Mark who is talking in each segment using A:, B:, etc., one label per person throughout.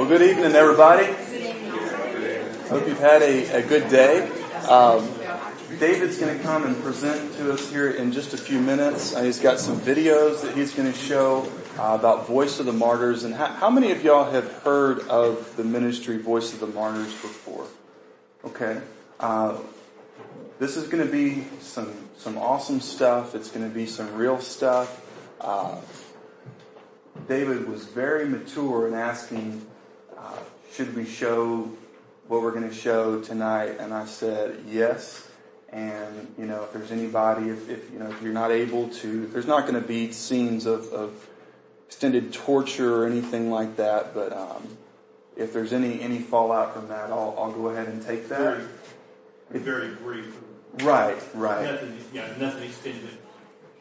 A: Well, good evening, everybody. Hope you've had a, a good day. Um, David's going to come and present to us here in just a few minutes. Uh, he's got some videos that he's going to show uh, about Voice of the Martyrs. And how, how, many of y'all have heard of the ministry Voice of the Martyrs before? Okay. Uh, this is going to be some some awesome stuff. It's going to be some real stuff. Uh, David was very mature in asking, uh, should we show what we're going to show tonight? And I said, yes. And, you know, if there's anybody, if, if you know, if you're not able to, there's not going to be scenes of, of extended torture or anything like that, but, um, if there's any, any fallout from that, I'll, I'll go ahead and take that.
B: Very, very brief.
A: Right, right.
B: Nothing, yeah, nothing extended.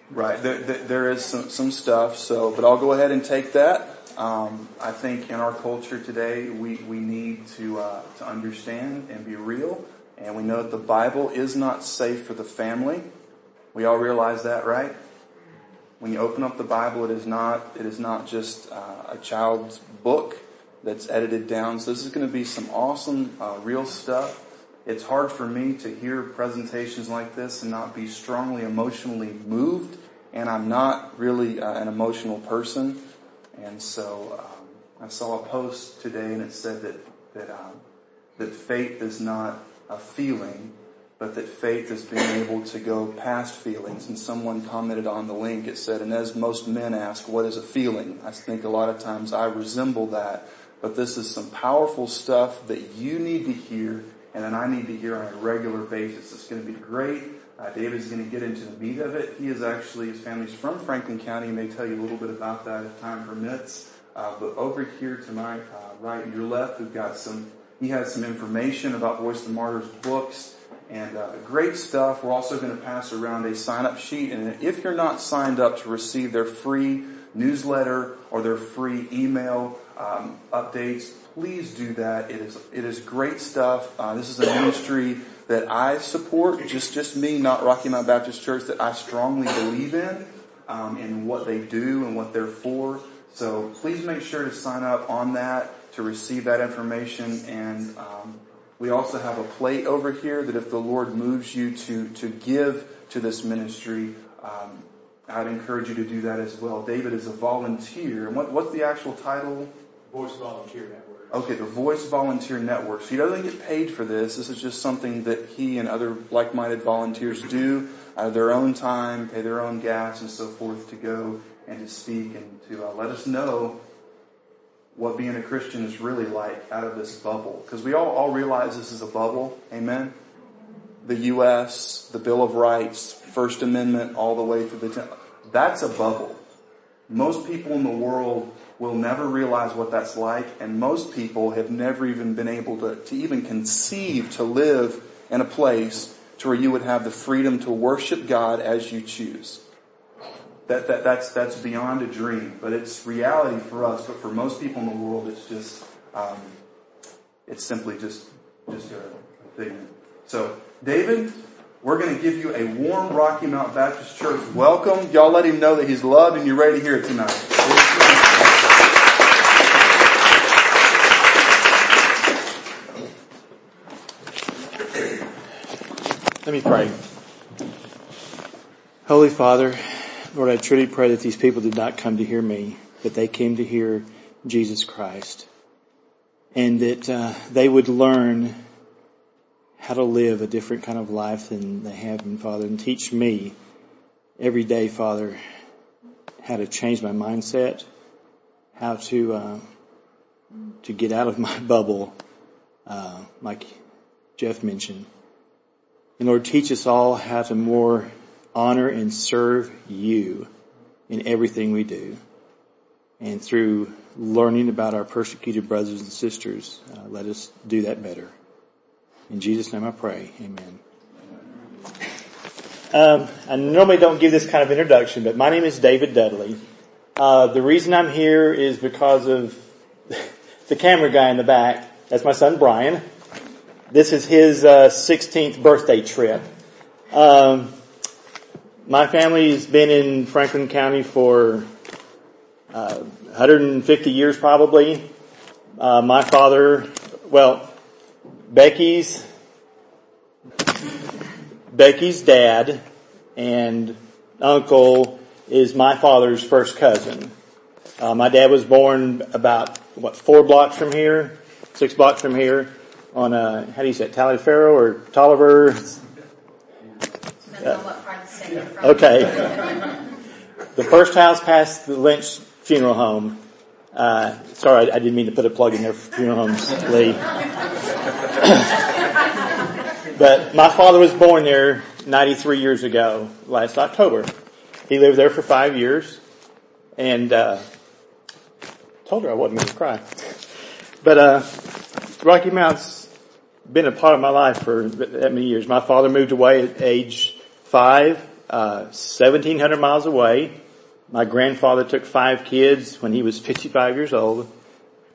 A: Right. There, there is some, some stuff. So, but I'll go ahead and take that. Um, I think in our culture today, we, we need to uh, to understand and be real, and we know that the Bible is not safe for the family. We all realize that, right? When you open up the Bible, it is not it is not just uh, a child's book that's edited down. So this is going to be some awesome, uh, real stuff. It's hard for me to hear presentations like this and not be strongly emotionally moved, and I'm not really uh, an emotional person. And so um, I saw a post today, and it said that that um, that faith is not a feeling, but that faith is being able to go past feelings. And someone commented on the link. It said, "And as most men ask, what is a feeling?" I think a lot of times I resemble that. But this is some powerful stuff that you need to hear and then I need to hear on a regular basis. It's going to be great. Uh, David's going to get into the meat of it. He is actually, his family's from Franklin County. He may tell you a little bit about that if time permits. Uh, but over here to my uh, right and your left, we've got some, he has some information about Voice of the Martyrs books and uh, great stuff. We're also going to pass around a sign up sheet. And if you're not signed up to receive their free newsletter or their free email um, updates, please do that. It is it is great stuff. Uh, this is a ministry that I support, just just me, not Rocky Mount Baptist Church, that I strongly believe in, um, in what they do and what they're for. So please make sure to sign up on that to receive that information. And um, we also have a plate over here that if the Lord moves you to to give to this ministry. Um, I'd encourage you to do that as well. David is a volunteer. And what, what's the actual title?
B: Voice Volunteer.
A: Okay, the Voice Volunteer Network. So he doesn't get paid for this. This is just something that he and other like-minded volunteers do out of their own time, pay their own gas and so forth to go and to speak and to uh, let us know what being a Christian is really like out of this bubble. Because we all, all realize this is a bubble. Amen? The U.S., the Bill of Rights, First Amendment, all the way through the... That's a bubble. Most people in the world will never realize what that's like, and most people have never even been able to, to even conceive to live in a place to where you would have the freedom to worship God as you choose. That, that, that's, that's beyond a dream, but it's reality for us, but for most people in the world, it's just, um, it's simply just, just a, a thing. So, David, we're going to give you a warm Rocky Mount Baptist Church welcome. Y'all let him know that he's loved and you're ready to hear it tonight.
C: Let me pray. Holy Father, Lord, I truly pray that these people did not come to hear me, but they came to hear Jesus Christ. And that uh, they would learn how to live a different kind of life than they have been, Father, and teach me every day, Father, how to change my mindset, how to uh, to get out of my bubble, uh, like Jeff mentioned. And Lord, teach us all how to more honor and serve you in everything we do. And through learning about our persecuted brothers and sisters, uh, let us do that better. In Jesus' name I pray. Amen. Um, I normally don't give this kind of introduction, but my name is David Dudley. Uh, the reason I'm here is because of the camera guy in the back. That's my son Brian. This is his uh, 16th birthday trip. Um, my family's been in Franklin County for uh, 150 years probably. Uh, my father, well, Becky's, Becky's dad and uncle is my father's first cousin. Uh, my dad was born about, what, four blocks from here? Six blocks from here on, uh, how do you say it, Taliaferro or Tolliver?
D: Depends on what part of the state from.
C: Okay. the first house past the Lynch funeral home. Uh, sorry, I, I didn't mean to put a plug in there for funeral homes, Lee. but my father was born there 93 years ago, last October. He lived there for five years, and uh, told her I wasn't going to cry. But uh, Rocky Mount's been a part of my life for that many years. My father moved away at age five, uh, 1700 miles away. My grandfather took five kids when he was 55 years old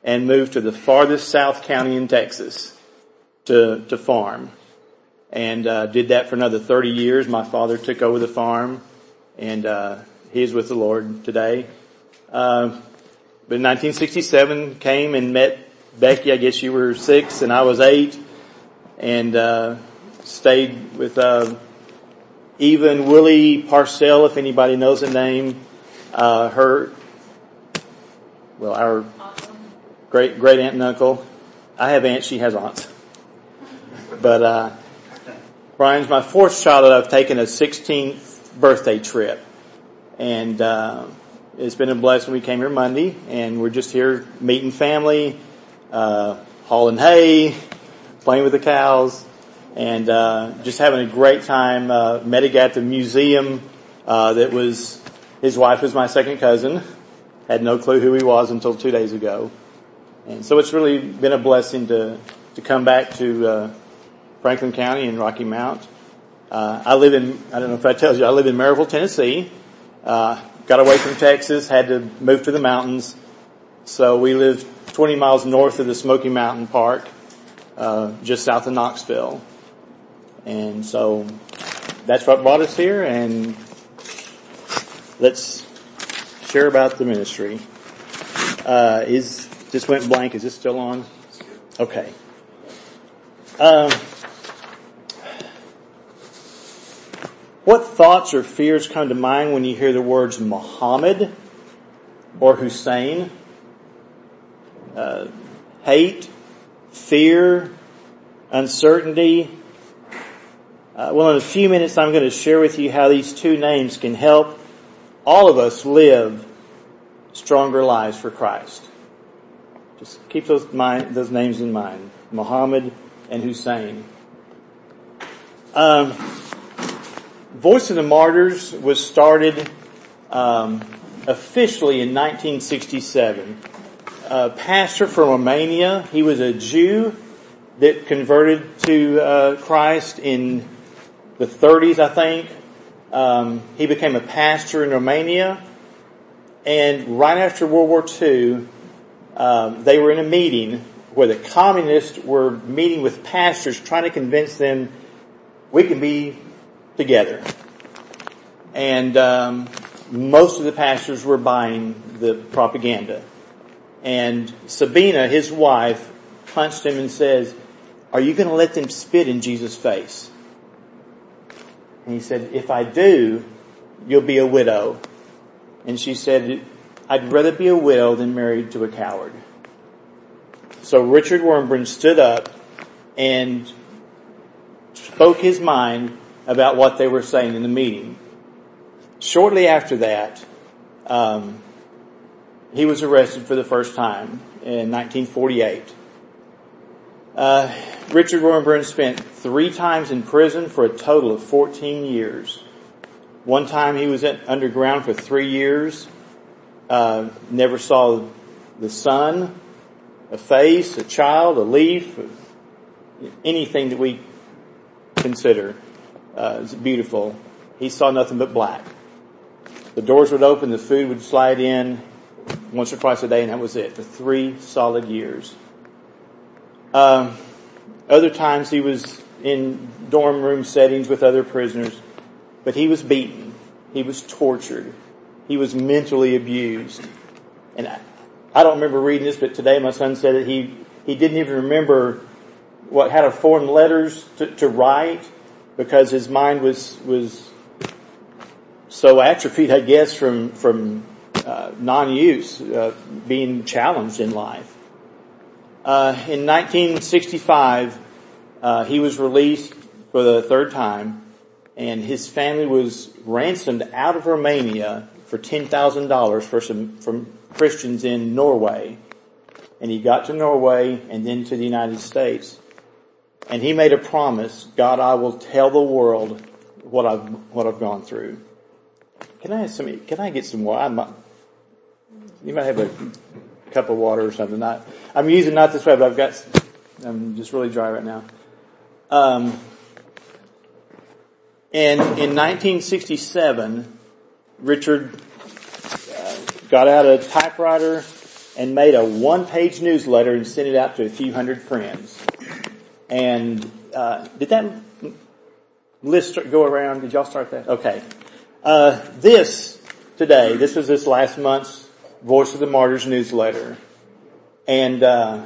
C: and moved to the farthest south county in Texas to, to farm. And, uh, did that for another 30 years. My father took over the farm and, uh, he is with the Lord today. Uh, but in 1967 came and met Becky. I guess you were six and I was eight and, uh, stayed with, uh, even Willie Parcell, if anybody knows the name, uh, her, well, our great great aunt and uncle. I have aunts, she has aunts. But uh, Brian's my fourth child that I've taken a 16th birthday trip, and uh, it's been a blessing. We came here Monday, and we're just here meeting family, uh, hauling hay, playing with the cows, and uh, just having a great time. Uh, met at the museum uh, that was his wife was my second cousin. Had no clue who he was until two days ago. And so it's really been a blessing to, to come back to, uh, Franklin County and Rocky Mount. Uh, I live in, I don't know if that tells you, I live in Maryville, Tennessee. Uh, got away from Texas, had to move to the mountains. So we live 20 miles north of the Smoky Mountain Park, uh, just south of Knoxville. And so that's what brought us here and let's share about the ministry. Uh, is, just went blank, is this still on? Okay. Um, what thoughts or fears come to mind when you hear the words Muhammad or Hussein? Uh, hate, fear, uncertainty. Uh, well, in a few minutes, I'm going to share with you how these two names can help all of us live stronger lives for Christ. Just keep those mind, those names in mind. Muhammad and Hussein. Um, Voice of the Martyrs was started um, officially in 1967. A pastor from Romania, he was a Jew that converted to uh, Christ in the 30s, I think. Um, he became a pastor in Romania, and right after World War II, um, they were in a meeting where the communists were meeting with pastors, trying to convince them we can be together. And um, most of the pastors were buying the propaganda. And Sabina, his wife, punched him and says, "Are you going to let them spit in Jesus' face?" And he said, if I do, you'll be a widow. And she said, I'd rather be a widow than married to a coward. So Richard Wurmbrand stood up and spoke his mind about what they were saying in the meeting. Shortly after that, um, he was arrested for the first time in 1948. Uh, Richard Wurmbrand spent three times in prison for a total of 14 years. One time he was underground for three years, uh, never saw the sun, a face, a child, a leaf, anything that we consider uh, beautiful. He saw nothing but black. The doors would open, the food would slide in once or twice a day, and that was it for three solid years. Um, other times he was in dorm room settings with other prisoners, but he was beaten. He was tortured. He was mentally abused. And I, I don't remember reading this, but today my son said that he, he didn't even remember what, how to form letters to, to write because his mind was, was so atrophied, I guess, from, from, uh, non-use, uh, being challenged in life. Uh, in 1965, uh, he was released for the third time and his family was ransomed out of Romania for $10,000 for some, from Christians in Norway. And he got to Norway and then to the United States. And he made a promise, God, I will tell the world what I've, what I've gone through. Can I have some, can I get some water? You might have a cup of water or something. Not, I'm using not this way, but I've got, I'm just really dry right now. Um, and in 1967, Richard uh, got out a typewriter and made a one-page newsletter and sent it out to a few hundred friends. And uh, did that list go around? Did y'all start that? Okay. Uh, this today, this was this last month's Voice of the Martyrs newsletter, and uh,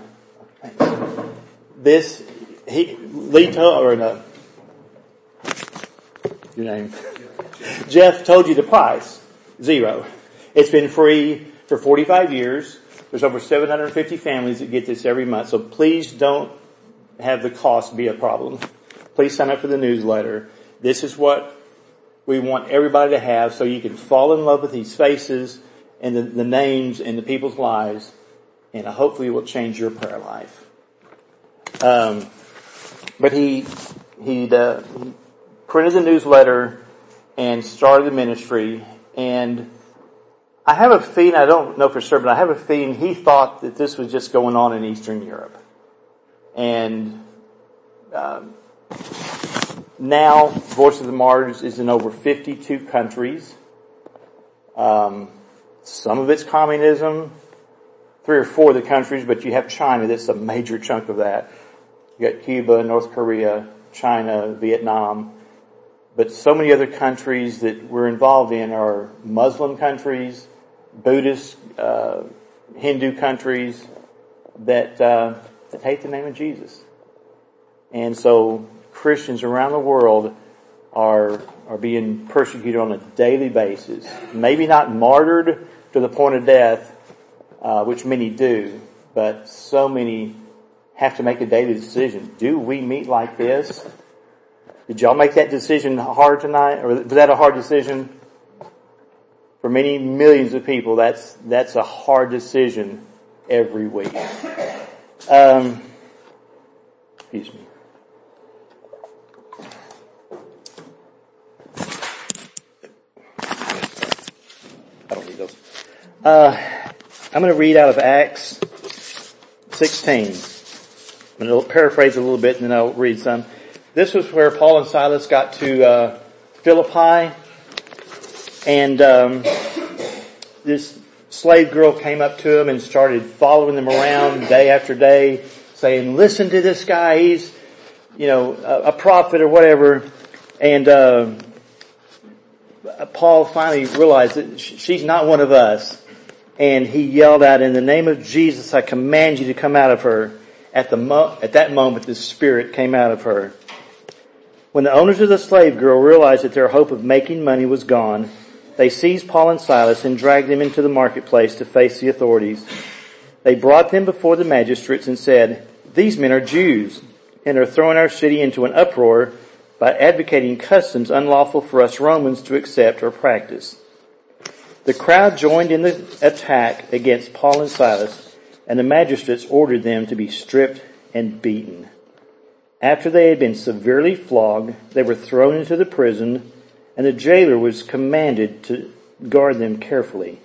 C: this he Lee told or no, your name. Jeff told you the price. Zero. It's been free for 45 years. There's over 750 families that get this every month. So please don't have the cost be a problem. Please sign up for the newsletter. This is what we want everybody to have so you can fall in love with these faces and the, the names and the people's lives and hopefully it will change your prayer life. Um, but he, he, uh, printed the newsletter and started the ministry and I have a feeling, I don't know for sure, but I have a feeling he thought that this was just going on in Eastern Europe. And um, now, Voice of the Martyrs is in over 52 countries. Um, some of it's communism, three or four of the countries, but you have China that's a major chunk of that. You got Cuba, North Korea, China, Vietnam, but so many other countries that we're involved in are Muslim countries, Buddhist, uh, Hindu countries that uh, that hate the name of Jesus, and so Christians around the world are are being persecuted on a daily basis. Maybe not martyred to the point of death, uh, which many do, but so many have to make a daily decision. Do we meet like this? Did y'all make that decision hard tonight? Or was that a hard decision? For many millions of people, that's, that's a hard decision every week. Um, excuse me. I don't need those. Uh, I'm going to read out of Acts 16. I'm going to paraphrase a little bit and then I'll read some. This was where Paul and Silas got to uh, Philippi and um, this slave girl came up to him and started following them around day after day saying, listen to this guy, he's, you know, a, a prophet or whatever. And uh, Paul finally realized that she's not one of us. And he yelled out, in the name of Jesus, I command you to come out of her. At the mo- at that moment, the spirit came out of her. When the owners of the slave girl realized that their hope of making money was gone, they seized Paul and Silas and dragged them into the marketplace to face the authorities. They brought them before the magistrates and said, these men are Jews and are throwing our city into an uproar by advocating customs unlawful for us Romans to accept or practice. The crowd joined in the attack against Paul and Silas and the magistrates ordered them to be stripped and beaten. After they had been severely flogged, they were thrown into the prison and the jailer was commanded to guard them carefully.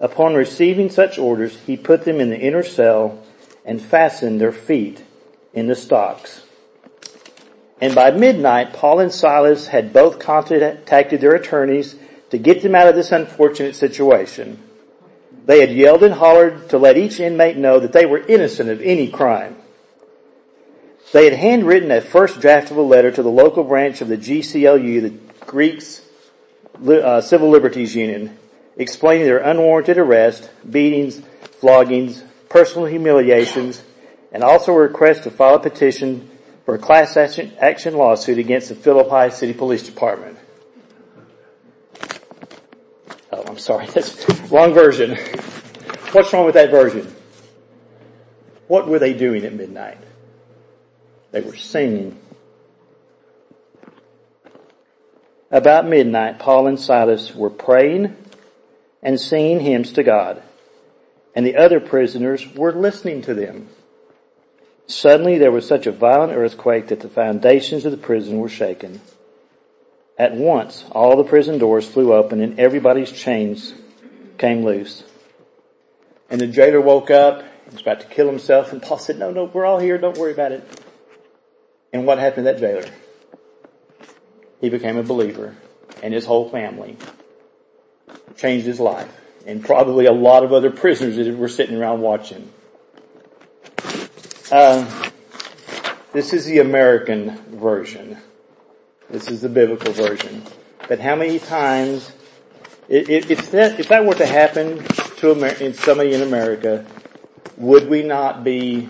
C: Upon receiving such orders, he put them in the inner cell and fastened their feet in the stocks. And by midnight, Paul and Silas had both contacted their attorneys to get them out of this unfortunate situation. They had yelled and hollered to let each inmate know that they were innocent of any crime. They had handwritten a first draft of a letter to the local branch of the GCLU, the Greeks uh, Civil Liberties Union, explaining their unwarranted arrest, beatings, floggings, personal humiliations, and also a request to file a petition for a class action, action lawsuit against the Philippi City Police Department. I'm sorry, that's wrong version. What's wrong with that version? What were they doing at midnight? They were singing. About midnight, Paul and Silas were praying and singing hymns to God, and the other prisoners were listening to them. Suddenly there was such a violent earthquake that the foundations of the prison were shaken. At once all the prison doors flew open and everybody's chains came loose. And the jailer woke up, he was about to kill himself, and Paul said, no, no, we're all here, don't worry about it. And what happened to that jailer? He became a believer, and his whole family changed his life, and probably a lot of other prisoners that were sitting around watching. Uh, this is the American version. This is the biblical version. But how many times, if that, if that were to happen to Amer- somebody in America, would we not be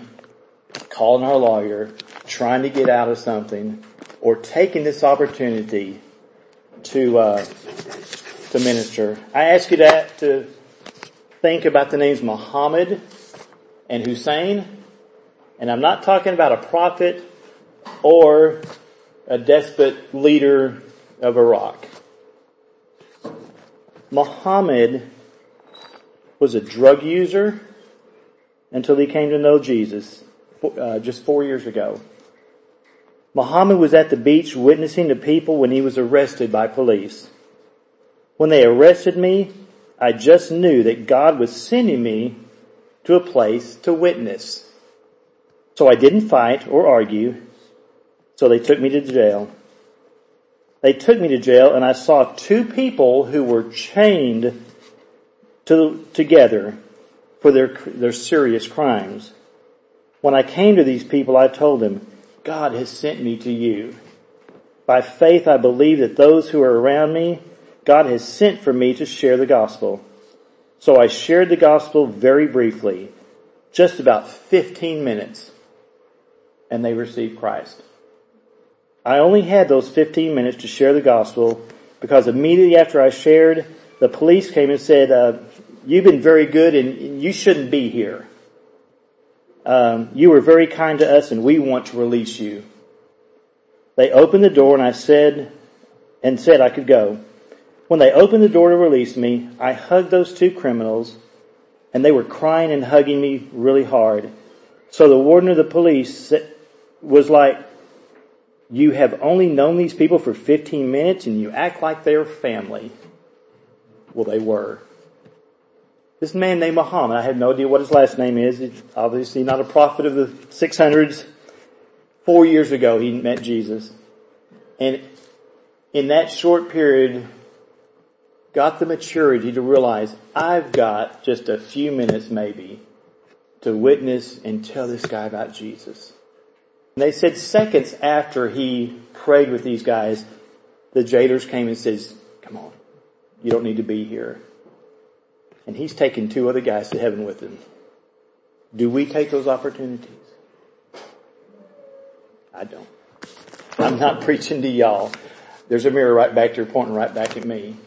C: calling our lawyer, trying to get out of something, or taking this opportunity to uh, to minister? I ask you that to think about the names Muhammad and Hussein, and I'm not talking about a prophet or a despot leader of Iraq. Muhammad was a drug user until he came to know Jesus uh, just four years ago. Muhammad was at the beach witnessing the people when he was arrested by police. When they arrested me, I just knew that God was sending me to a place to witness. So I didn't fight or argue. So they took me to jail. They took me to jail and I saw two people who were chained to, together for their, their serious crimes. When I came to these people, I told them, God has sent me to you. By faith, I believe that those who are around me, God has sent for me to share the gospel. So I shared the gospel very briefly, just about 15 minutes, and they received Christ. I only had those 15 minutes to share the gospel because immediately after I shared, the police came and said, uh, you've been very good and you shouldn't be here. Um, you were very kind to us and we want to release you. They opened the door and I said, and said I could go. When they opened the door to release me, I hugged those two criminals and they were crying and hugging me really hard. So the warden of the police was like, you have only known these people for 15 minutes and you act like they're family. Well, they were. This man named Muhammad, I have no idea what his last name is. He's obviously not a prophet of the 600s. Four years ago, he met Jesus. And in that short period, got the maturity to realize I've got just a few minutes maybe to witness and tell this guy about Jesus. And they said seconds after he prayed with these guys, the jailers came and says, come on, you don't need to be here. And he's taken two other guys to heaven with him. Do we take those opportunities? I don't. I'm not preaching to y'all. There's a mirror right back there pointing right back at me.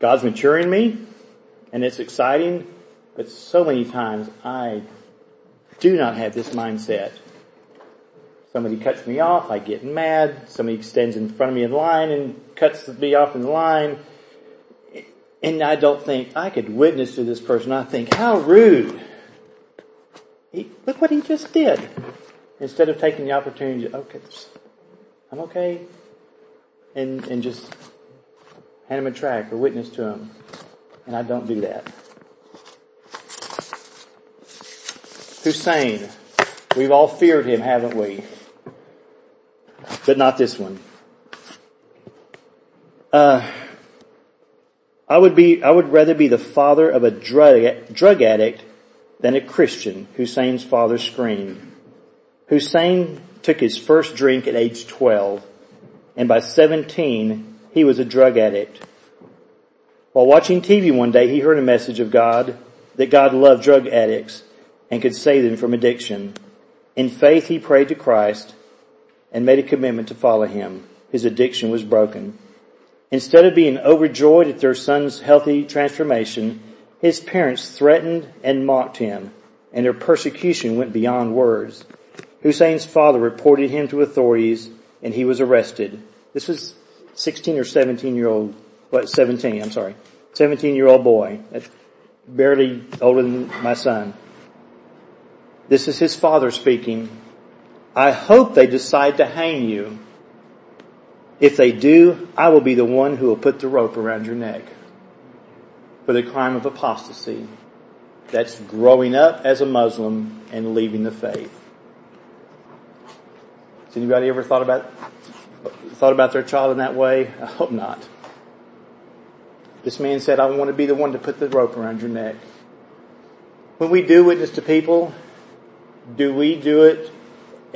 C: God's maturing me and it's exciting, but so many times I do not have this mindset. Somebody cuts me off, I get mad. Somebody stands in front of me in line and cuts me off in the line. And I don't think I could witness to this person. I think, how rude. He, look what he just did. Instead of taking the opportunity to, okay, I'm okay. And, and just hand him a track or witness to him. And I don't do that. Hussein. We've all feared him, haven't we? But not this one. Uh, I would be, I would rather be the father of a drug, drug addict than a Christian, Hussein's father screamed. Hussein took his first drink at age 12 and by 17 he was a drug addict. While watching TV one day, he heard a message of God, that God loved drug addicts and could save them from addiction. In faith, he prayed to Christ and made a commitment to follow him. His addiction was broken. Instead of being overjoyed at their son's healthy transformation, his parents threatened and mocked him, and their persecution went beyond words. Hussein's father reported him to authorities, and he was arrested. This was 16 or 17 year old, what, 17, I'm sorry, 17 year old boy, barely older than my son. This is his father speaking. I hope they decide to hang you. If they do, I will be the one who will put the rope around your neck for the crime of apostasy. That's growing up as a Muslim and leaving the faith. Has anybody ever thought about, thought about their child in that way? I hope not. This man said, I want to be the one to put the rope around your neck. When we do witness to people, do we do it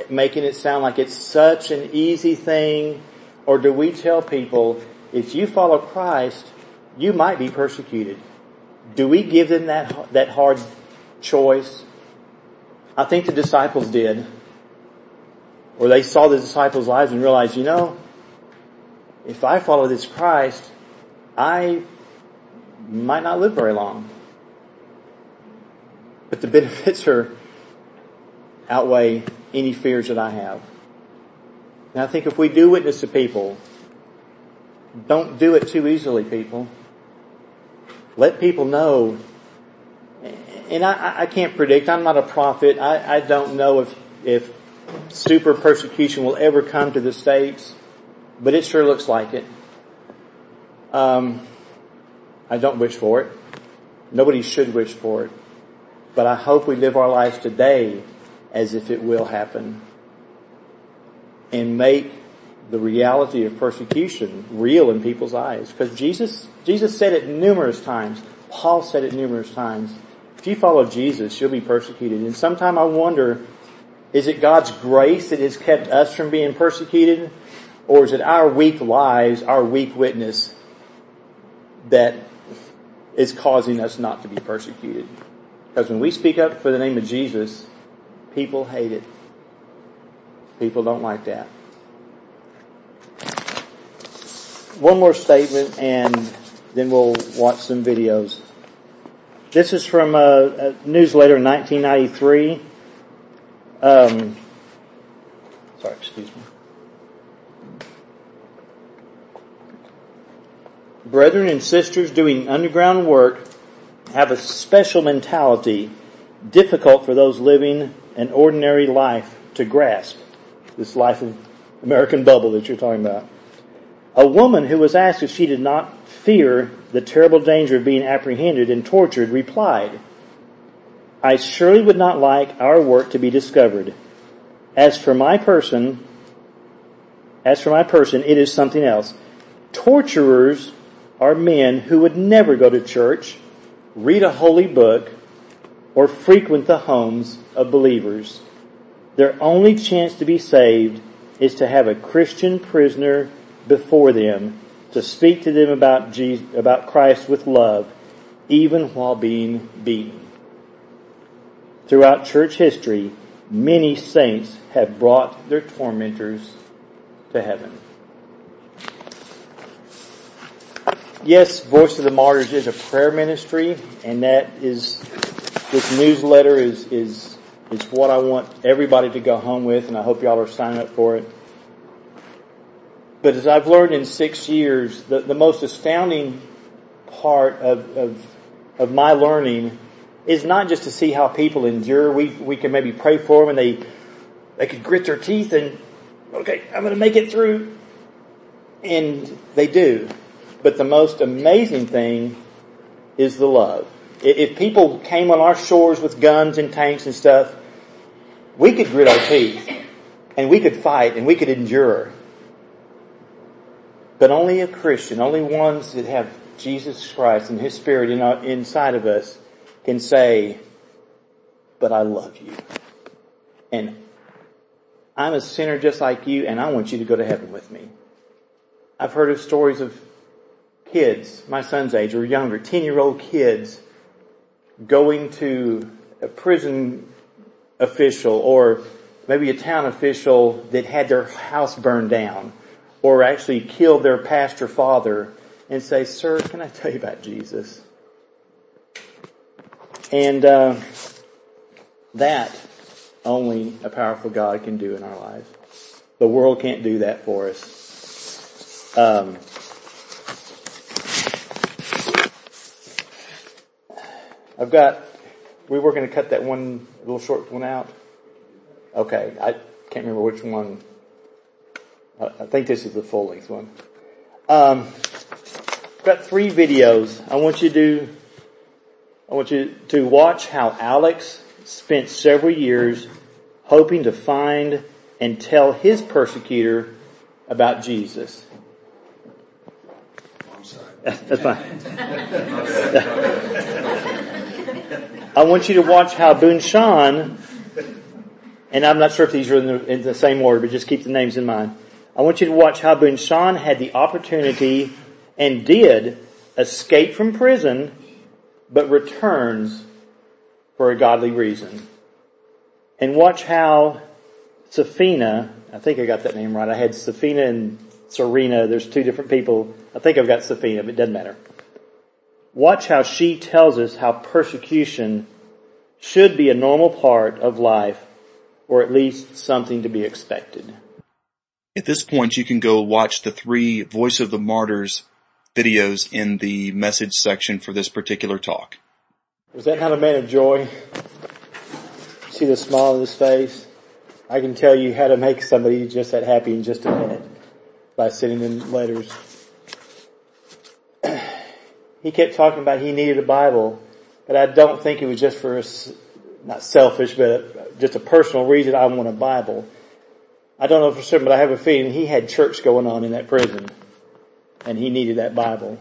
C: making it sound like it's such an easy thing? Or do we tell people, if you follow Christ, you might be persecuted? Do we give them that, that hard choice? I think the disciples did. Or they saw the disciples' lives and realized, you know, if I follow this Christ, I might not live very long. But the benefits are outweigh any fears that I have. And I think if we do witness to people, don't do it too easily, people. Let people know. And I, I can't predict. I'm not a prophet. I, I don't know if, if super persecution will ever come to the States, but it sure looks like it. Um, I don't wish for it. Nobody should wish for it. But I hope we live our lives today as if it will happen and make the reality of persecution real in people's eyes. Because Jesus, Jesus said it numerous times. Paul said it numerous times. If you follow Jesus, you'll be persecuted. And sometimes I wonder, is it God's grace that has kept us from being persecuted? Or is it our weak lives, our weak witness that is causing us not to be persecuted? Because when we speak up for the name of Jesus, people hate it. People don't like that. One more statement and then we'll watch some videos. This is from a, a newsletter in 1993. Um, sorry, excuse me. Brethren and sisters doing underground work have a special mentality difficult for those living an ordinary life to grasp. This life of American bubble that you're talking about. A woman who was asked if she did not fear the terrible danger of being apprehended and tortured replied, I surely would not like our work to be discovered. As for my person, as for my person, it is something else. Torturers are men who would never go to church, read a holy book, or frequent the homes of believers. Their only chance to be saved is to have a Christian prisoner before them to speak to them about Jesus, about Christ with love, even while being beaten. Throughout church history, many saints have brought their tormentors to heaven. Yes, Voice of the Martyrs is a prayer ministry, and that is, this newsletter is, is, is what I want everybody to go home with, and I hope y'all are signing up for it. But as I've learned in six years, the, the most astounding part of, of, of my learning is not just to see how people endure. We, we can maybe pray for them and they, they can grit their teeth and, okay, I'm going to make it through. And they do. But the most amazing thing is the love. If people came on our shores with guns and tanks and stuff, we could grit our teeth and we could fight and we could endure. But only a Christian, only ones that have Jesus Christ and His Spirit in our, inside of us can say, but I love you. And I'm a sinner just like you and I want you to go to heaven with me. I've heard of stories of kids, my son's age or younger, 10 year old kids going to a prison official or maybe a town official that had their house burned down or actually killed their pastor father and say, sir, can I tell you about Jesus? And, uh, that only a powerful God can do in our lives. The world can't do that for us. Um, I've got, we were going to cut that one little short one out. Okay, I can't remember which one. I think this is the full length one. Um, I've got three videos. I want you to, I want you to watch how Alex spent several years hoping to find and tell his persecutor about Jesus.
A: I'm sorry.
C: That's fine. I want you to watch how Boon Shan, and I'm not sure if these are in the, in the same order, but just keep the names in mind. I want you to watch how Boon Shan had the opportunity and did escape from prison, but returns for a godly reason. And watch how Safina, I think I got that name right. I had Safina and Serena. There's two different people. I think I've got Safina, but it doesn't matter. Watch how she tells us how persecution should be a normal part of life, or at least something to be expected.
A: At this point, you can go watch the three Voice of the Martyrs videos in the message section for this particular talk.
C: Was that not a man of joy? See the smile on his face? I can tell you how to make somebody just that happy in just a minute by sending them letters. He kept talking about he needed a Bible, but I don't think it was just for, a, not selfish, but just a personal reason I want a Bible. I don't know for certain, but I have a feeling he had church going on in that prison, and he needed that Bible.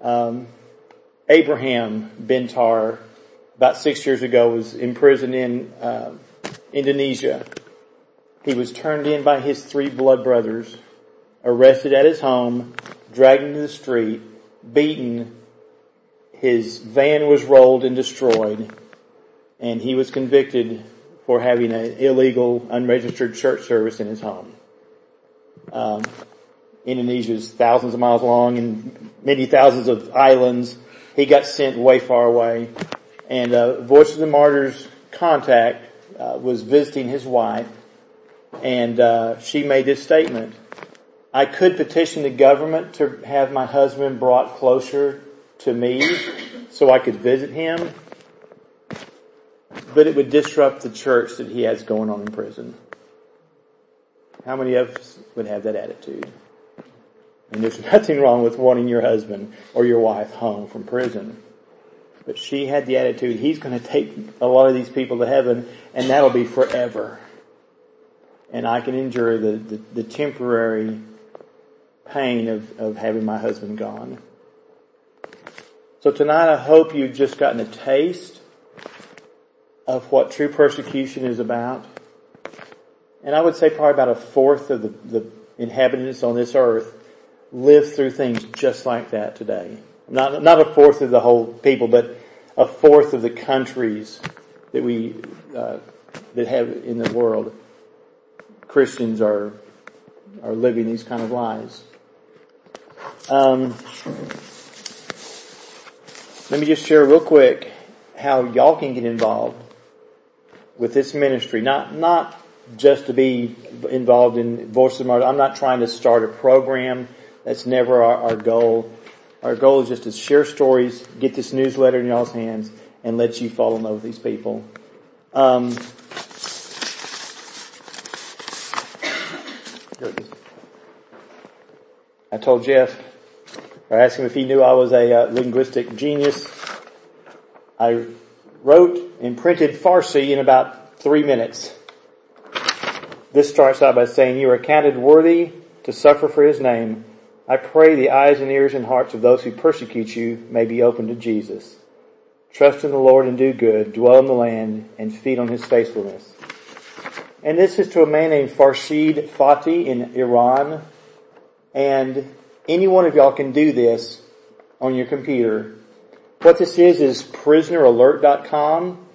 C: Um, Abraham Bentar, about six years ago, was imprisoned in uh, Indonesia. He was turned in by his three blood brothers, arrested at his home, dragged into the street, beaten. His van was rolled and destroyed, and he was convicted for having an illegal, unregistered church service in his home. Um, Indonesia is thousands of miles long and many thousands of islands. He got sent way far away. And uh, Voice of the Martyrs contact uh, was visiting his wife, and uh, she made this statement. I could petition the government to have my husband brought closer to me so I could visit him, but it would disrupt the church that he has going on in prison. How many of us would have that attitude? And there's nothing wrong with wanting your husband or your wife home from prison. But she had the attitude, he's going to take a lot of these people to heaven and that'll be forever. And I can endure the, the, the temporary pain of, of having my husband gone. So tonight I hope you've just gotten a taste of what true persecution is about. And I would say probably about a fourth of the, the inhabitants on this earth live through things just like that today. Not, not a fourth of the whole people, but a fourth of the countries that we, uh, that have in the world. Christians are, are living these kind of lives. Um, let me just share real quick how y'all can get involved with this ministry. Not, not just to be involved in Voices of Martyrs. I'm not trying to start a program. That's never our, our, goal. Our goal is just to share stories, get this newsletter in y'all's hands, and let you fall in love with these people. Um, I told Jeff, I asked him if he knew I was a uh, linguistic genius. I wrote and printed Farsi in about three minutes. This starts out by saying, you are counted worthy to suffer for his name I pray the eyes and ears and hearts of those who persecute you may be open to Jesus. Trust in the Lord and do good, dwell in the land, and feed on his faithfulness. And this is to a man named Farshid Fathi in Iran. And any one of y'all can do this on your computer. What this is is prisoneralert.com.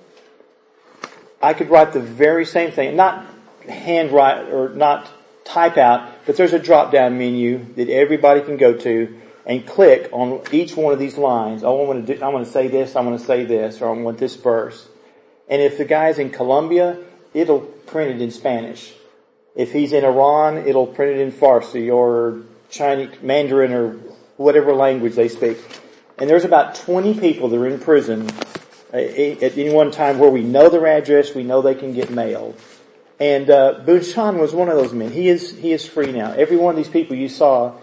C: I could write the very same thing, not handwrite or not type out, but there's a drop down menu that everybody can go to and click on each one of these lines. Oh, I want to do, I want to say this, I want to say this, or I want this verse. And if the guy's in Colombia, it'll print it in Spanish. If he's in Iran, it'll print it in Farsi or Chinese, Mandarin or whatever language they speak. And there's about 20 people that are in prison uh, at any one time where we know their address, we know they can get mail. And uh, was one of those men. He is he is free now. Every one of these people you saw,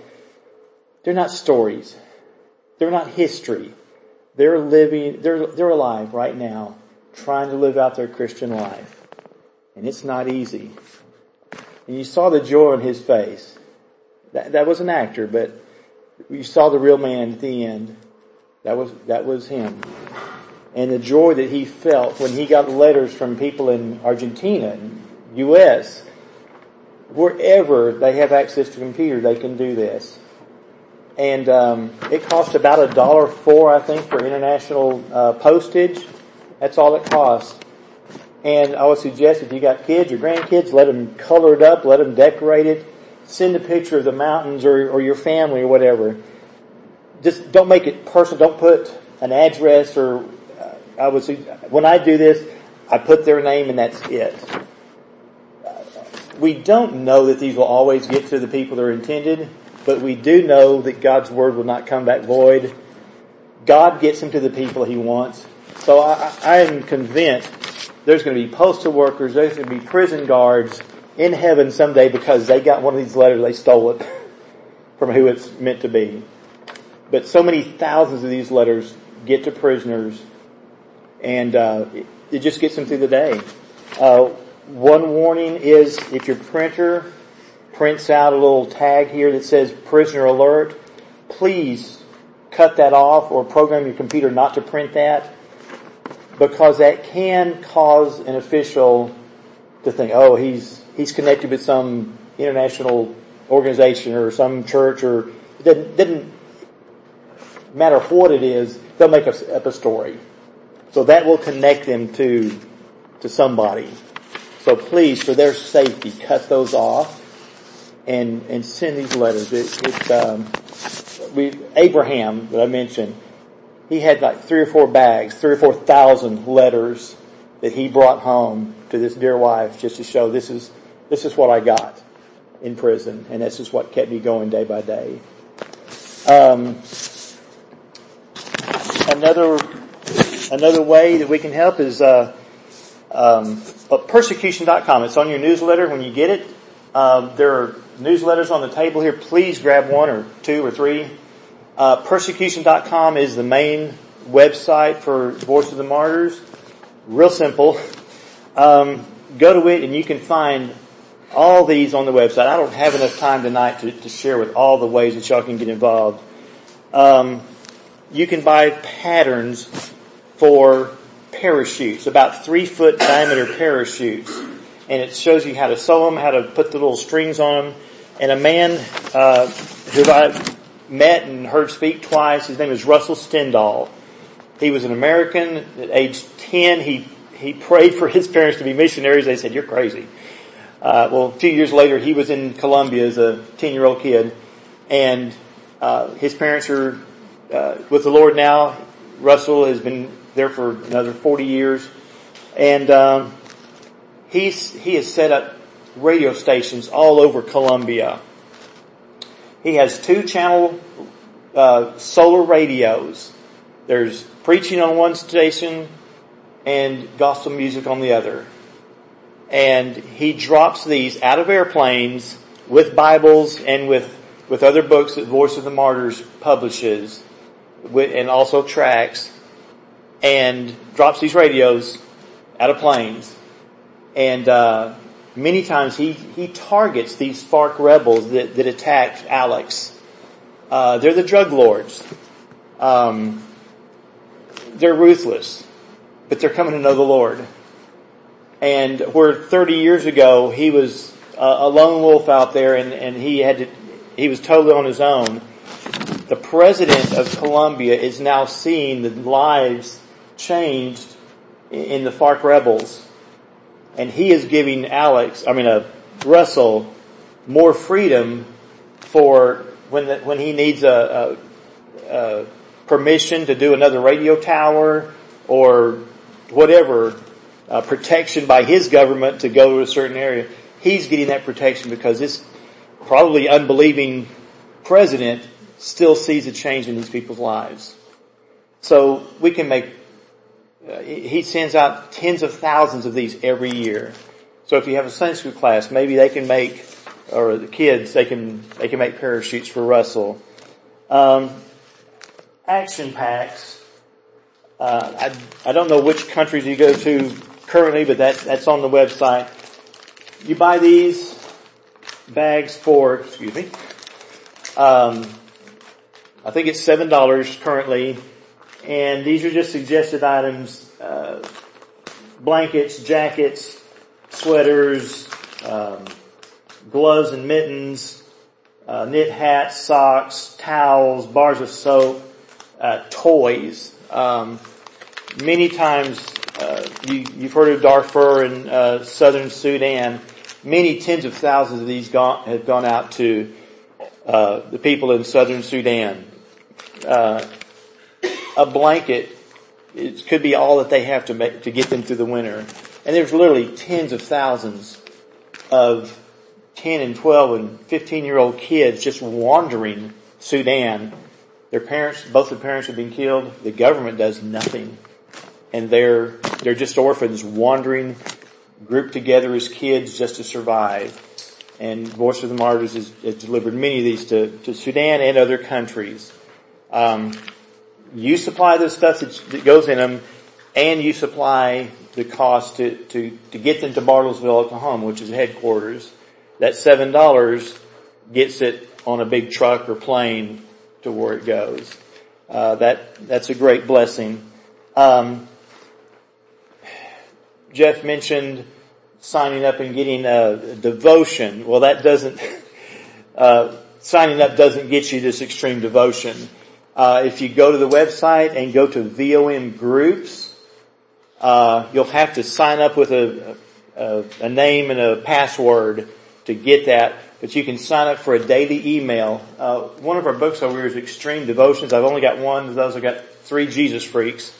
C: they're not stories. They're not history. They're living. They're they're alive right now, trying to live out their Christian life, and it's not easy. And you saw the joy on his face. That that was an actor, but you saw the real man at the end. That was that was him and the joy that he felt when he got letters from people in Argentina U.S. Wherever they have access to computer, they can do this. And um, it costs about a dollar four, I think, for international uh, postage. That's all it costs. And I would suggest if you got kids or grandkids, let them color it up, let them decorate it, send a picture of the mountains or, or your family or whatever. Just don't make it personal. Don't put an address or uh, I would when I do this, I put their name and that's it we don't know that these will always get to the people they're intended, but we do know that God's word will not come back void. God gets them to the people he wants. So I, I am convinced there's going to be postal workers, there's going to be prison guards in heaven someday because they got one of these letters, they stole it from who it's meant to be. But so many thousands of these letters get to prisoners and uh, it, just gets them through the day. Uh, one warning is if your printer prints out a little tag here that says prisoner alert, please cut that off or program your computer not to print that because that can cause an official to think, oh, he's, he's connected with some international organization or some church or it doesn't, doesn't matter what it is, they'll make up a story. So that will connect them to, to somebody. So please, for their safety, cut those off and and send these letters. It, um, we Abraham that I mentioned, he had like three or four bags, three or four thousand letters that he brought home to this dear wife just to show this is this is what I got in prison, and this is what kept me going day by day. Um, another another way that we can help is. Uh, um, persecution.com, it's on your newsletter when you get it. Um, there are newsletters on the table here. Please grab one or two or three. Uh, persecution.com is the main website for Voice of the Martyrs. Real simple. Um, go to it and you can find all these on the website. I don't have enough time tonight to, to share with all the ways that y'all can get involved. Um, you can buy patterns for parachutes, about three foot diameter parachutes. And it shows you how to sew them, how to put the little strings on them. And a man, uh, who I met and heard speak twice, his name is Russell Stendal. He was an American at age 10. He, he prayed for his parents to be missionaries. They said, you're crazy. Uh, well, a few years later, he was in Colombia as a 10 year old kid and, uh, his parents are, uh, with the Lord now. Russell has been there for another 40 years. And um, he's, he has set up radio stations all over Colombia. He has two channel uh, solar radios. There's preaching on one station and gospel music on the other. And he drops these out of airplanes with Bibles and with, with other books that Voice of the Martyrs publishes and also tracks and drops these radios out of planes. And uh, many times he, he targets these FARC rebels that, that attacked Alex. Uh, they're the drug lords. Um, they're ruthless, but they're coming to know the Lord. And where 30 years ago he was a lone wolf out there and, and he had to, he was totally on his own. the president of Colombia is now seeing the lives changed in the FARC rebels. And he is giving Alex, I mean, uh, Russell more freedom for when the, when he needs a, a, a permission to do another radio tower or whatever uh, protection by his government to go to a certain area. He's getting that protection because this probably unbelieving president still sees a change in these people's lives. So we can make, uh, he sends out tens of thousands of these every year. So if you have a Sunday school class, maybe they can make, or the kids, they can, they can make parachutes for Russell. Um, action packs. Uh, I, I don't know which countries you go to currently, but that, that's on the website. You buy these bags for, excuse me, um, I think it's seven dollars currently, and these are just suggested items: uh, blankets, jackets, sweaters, um, gloves and mittens, uh, knit hats, socks, towels, bars of soap, uh, toys. Um, many times, uh, you, have heard of Darfur in uh, southern Sudan. Many tens of thousands of these have gone out to uh, the people in southern Sudan. A blanket it could be all that they have to make to get them through the winter. And there's literally tens of thousands of 10 and 12 and 15 year old kids just wandering Sudan. Their parents, both the parents have been killed. The government does nothing. And they're, they're just orphans wandering, grouped together as kids just to survive. And Voice of the Martyrs has, has delivered many of these to, to Sudan and other countries. Um, you supply the stuff that goes in them, and you supply the cost to, to, to get them to Bartlesville, Oklahoma, which is headquarters. That seven dollars gets it on a big truck or plane to where it goes. Uh, that that's a great blessing. Um, Jeff mentioned signing up and getting a devotion. Well, that doesn't, uh, signing up doesn't get you this extreme devotion. Uh, if you go to the website and go to VOM groups, uh, you'll have to sign up with a, a, a, name and a password to get that. But you can sign up for a daily email. Uh, one of our books over here is Extreme Devotions. I've only got one of those. I've got three Jesus freaks.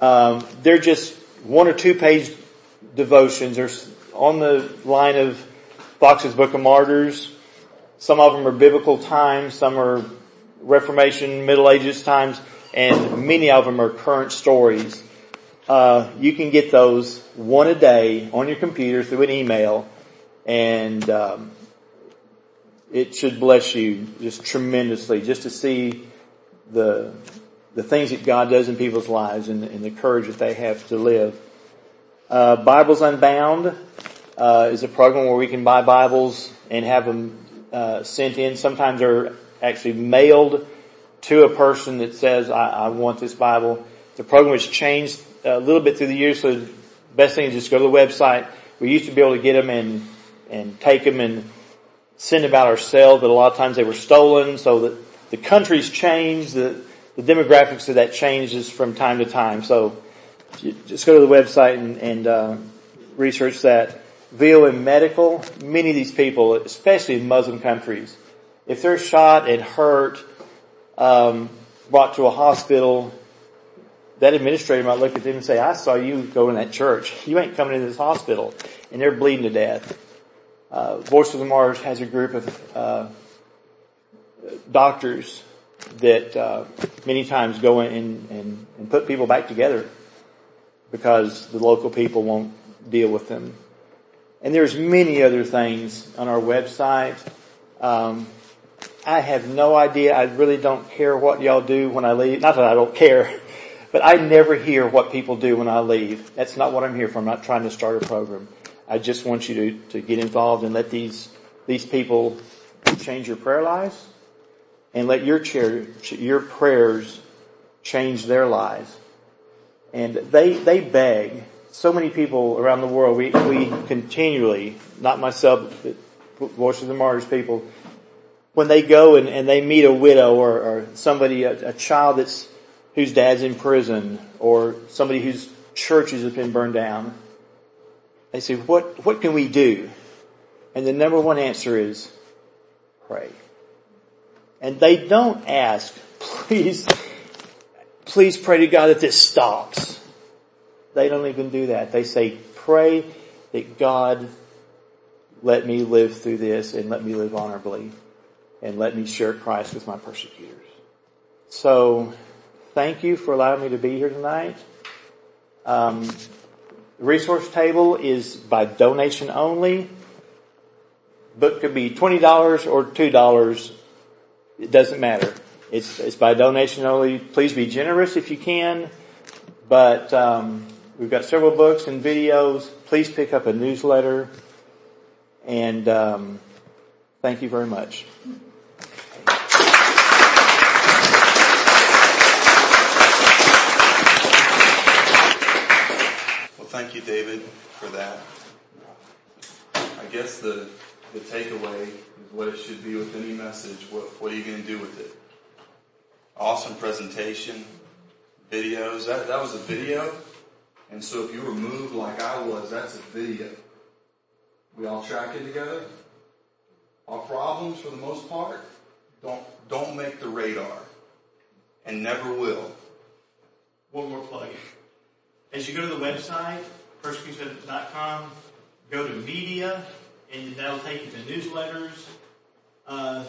C: Um, they're just one or two page devotions. They're on the line of Fox's Book of Martyrs. Some of them are biblical times. Some are Reformation, Middle Ages times, and many of them are current stories. Uh, you can get those one a day on your computer through an email, and um, it should bless you just tremendously just to see the the things that God does in people's lives and, and the courage that they have to live. Uh, Bibles Unbound uh, is a program where we can buy Bibles and have them uh, sent in. Sometimes they're actually mailed to a person that says, I, I want this Bible. The program has changed a little bit through the years, so the best thing is just go to the website. We used to be able to get them and, and take them and send them out ourselves, but a lot of times they were stolen, so that the country's changed, the, the demographics of that changes from time to time. So just go to the website and, and uh, research that. VOM Medical, many of these people, especially in Muslim countries, if they're shot and hurt, um, brought to a hospital, that administrator might look at them and say, I saw you go in that church. You ain't coming into this hospital. And they're bleeding to death. Uh, Voice of the Martyrs has a group of uh, doctors that uh, many times go in and, and, and put people back together because the local people won't deal with them. And there's many other things on our website. Um, I have no idea. I really don't care what y'all do when I leave. Not that I don't care, but I never hear what people do when I leave. That's not what I'm here for. I'm not trying to start a program. I just want you to, to get involved and let these, these people change your prayer lives and let your chair, your prayers change their lives. And they, they beg. So many people around the world, we, we continually, not myself, but Voice of the Martyrs people, when they go and, and they meet a widow or, or somebody, a, a child that's, whose dad's in prison or somebody whose churches have been burned down, they say, what, what can we do? And the number one answer is pray. And they don't ask, please, please pray to God that this stops. They don't even do that. They say, pray that God let me live through this and let me live honorably and let me share Christ with my persecutors. So thank you for allowing me to be here tonight. Um, the resource table is by donation only. Book could be $20 or $2. It doesn't matter. It's, it's by donation only. Please be generous if you can. But um, we've got several books and videos. Please pick up a newsletter. And um, thank you very much.
A: Well, thank you, David, for that. I guess the, the takeaway is what it should be with any message. What, what are you going to do with it? Awesome presentation, videos. That, that was a video. And so if you were moved like I was, that's a video. We all track it together. Our problems, for the most part, don't, don't make the radar. And never will.
B: One more plug. As you go to the website, persecution.com, go to media, and that'll take you to newsletters. Uh,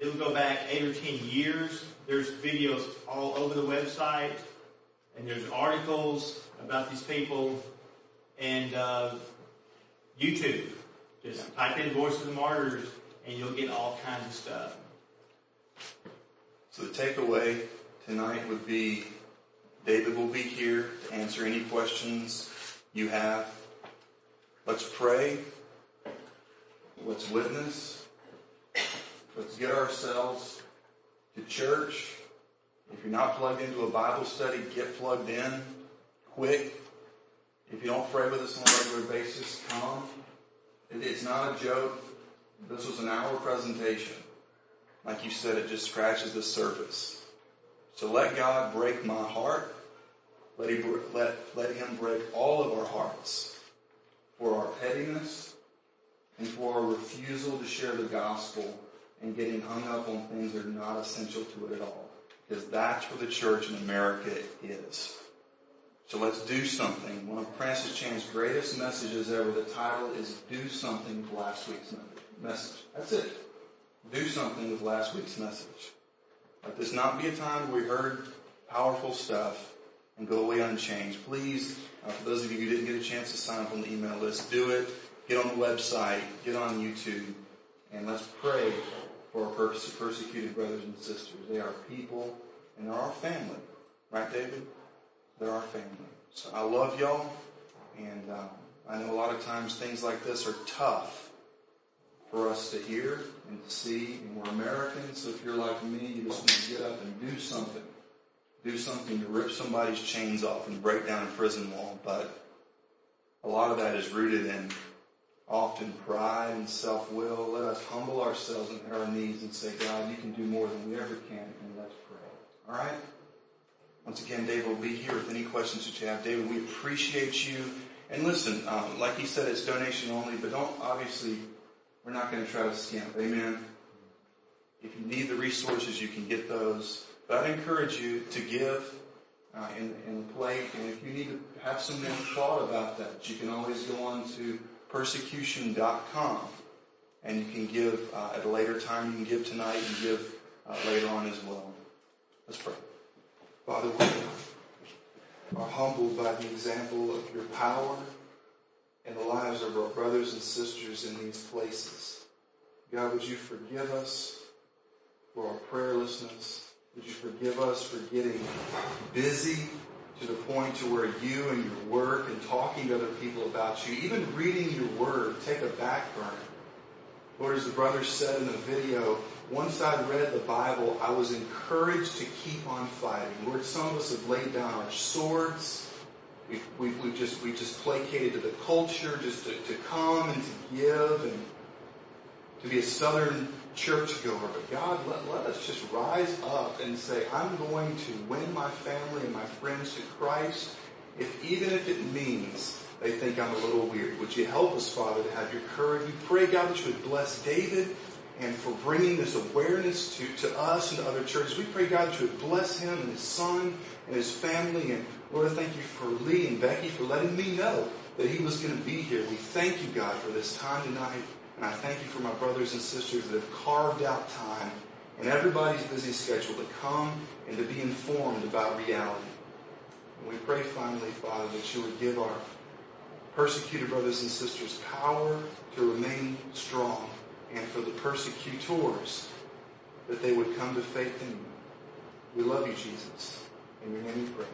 B: it'll go back eight or ten years. There's videos all over the website, and there's articles about these people, and uh, YouTube. Just type in Voice of the Martyrs, and you'll get all kinds of stuff.
A: So the takeaway tonight would be David will be here to answer any questions you have. Let's pray. Let's witness. Let's get ourselves to church. If you're not plugged into a Bible study, get plugged in quick. If you don't pray with us on a regular basis, come. It's not a joke. This was an hour presentation. Like you said, it just scratches the surface. So let God break my heart. Let, he, let, let Him break all of our hearts for our pettiness and for our refusal to share the gospel and getting hung up on things that are not essential to it at all. Because that's where the church in America is. So let's do something. One of Francis Chan's greatest messages ever, the title is Do Something with Last Week's Message. That's it. Do something with last week's message. Let this not be a time where we heard powerful stuff and go away unchanged. Please, uh, for those of you who didn't get a chance to sign up on the email list, do it. Get on the website, get on YouTube, and let's pray for our persecuted brothers and sisters. They are people and they're our family. Right, David? They're our family. So I love y'all, and um, I know a lot of times things like this are tough for us to hear and to see, and we're Americans, so if you're like me, you just want to get up and do something. Do something to rip somebody's chains off and break down a prison wall, but a lot of that is rooted in often pride and self-will. Let us humble ourselves and our knees and say, God, you can do more than we ever can, and let's pray. Alright? Once again, David will be here with any questions that you have. David, we appreciate you. And listen, um, like he said, it's donation only, but don't, obviously, we're not going to try to skimp. Amen? If you need the resources, you can get those. But I'd encourage you to give uh, in, in the plate. And if you need to have some more thought about that, you can always go on to persecution.com and you can give uh, at a later time. You can give tonight and give uh, later on as well. Let's pray. Father, we are humbled by the example of your power in the lives of our brothers and sisters in these places. God, would you forgive us for our prayerlessness? Would you forgive us for getting busy to the point to where you and your work and talking to other people about you, even reading your word, take a back burner. Lord, as the brother said in the video, once I read the Bible, I was encouraged to keep on fighting. Lord, some of us have laid down our swords. We've, we've, we've just, we just placated to the culture just to, to come and to give and to be a southern churchgoer, but God, let, let us just rise up and say, I'm going to win my family and my friends to Christ, if even if it means they think I'm a little weird. Would you help us, Father, to have your courage? We pray, God, that you would bless David and for bringing this awareness to, to us and to other churches. We pray, God, that you would bless him and his son and his family. And Lord, I thank you for Lee and Becky for letting me know that he was going to be here. We thank you, God, for this time tonight. And I thank you for my brothers and sisters that have carved out time in everybody's busy schedule to come and to be informed about reality. And we pray finally, Father, that you would give our persecuted brothers and sisters power to remain strong and for the persecutors that they would come to faith in you. We love you, Jesus. In your name we pray.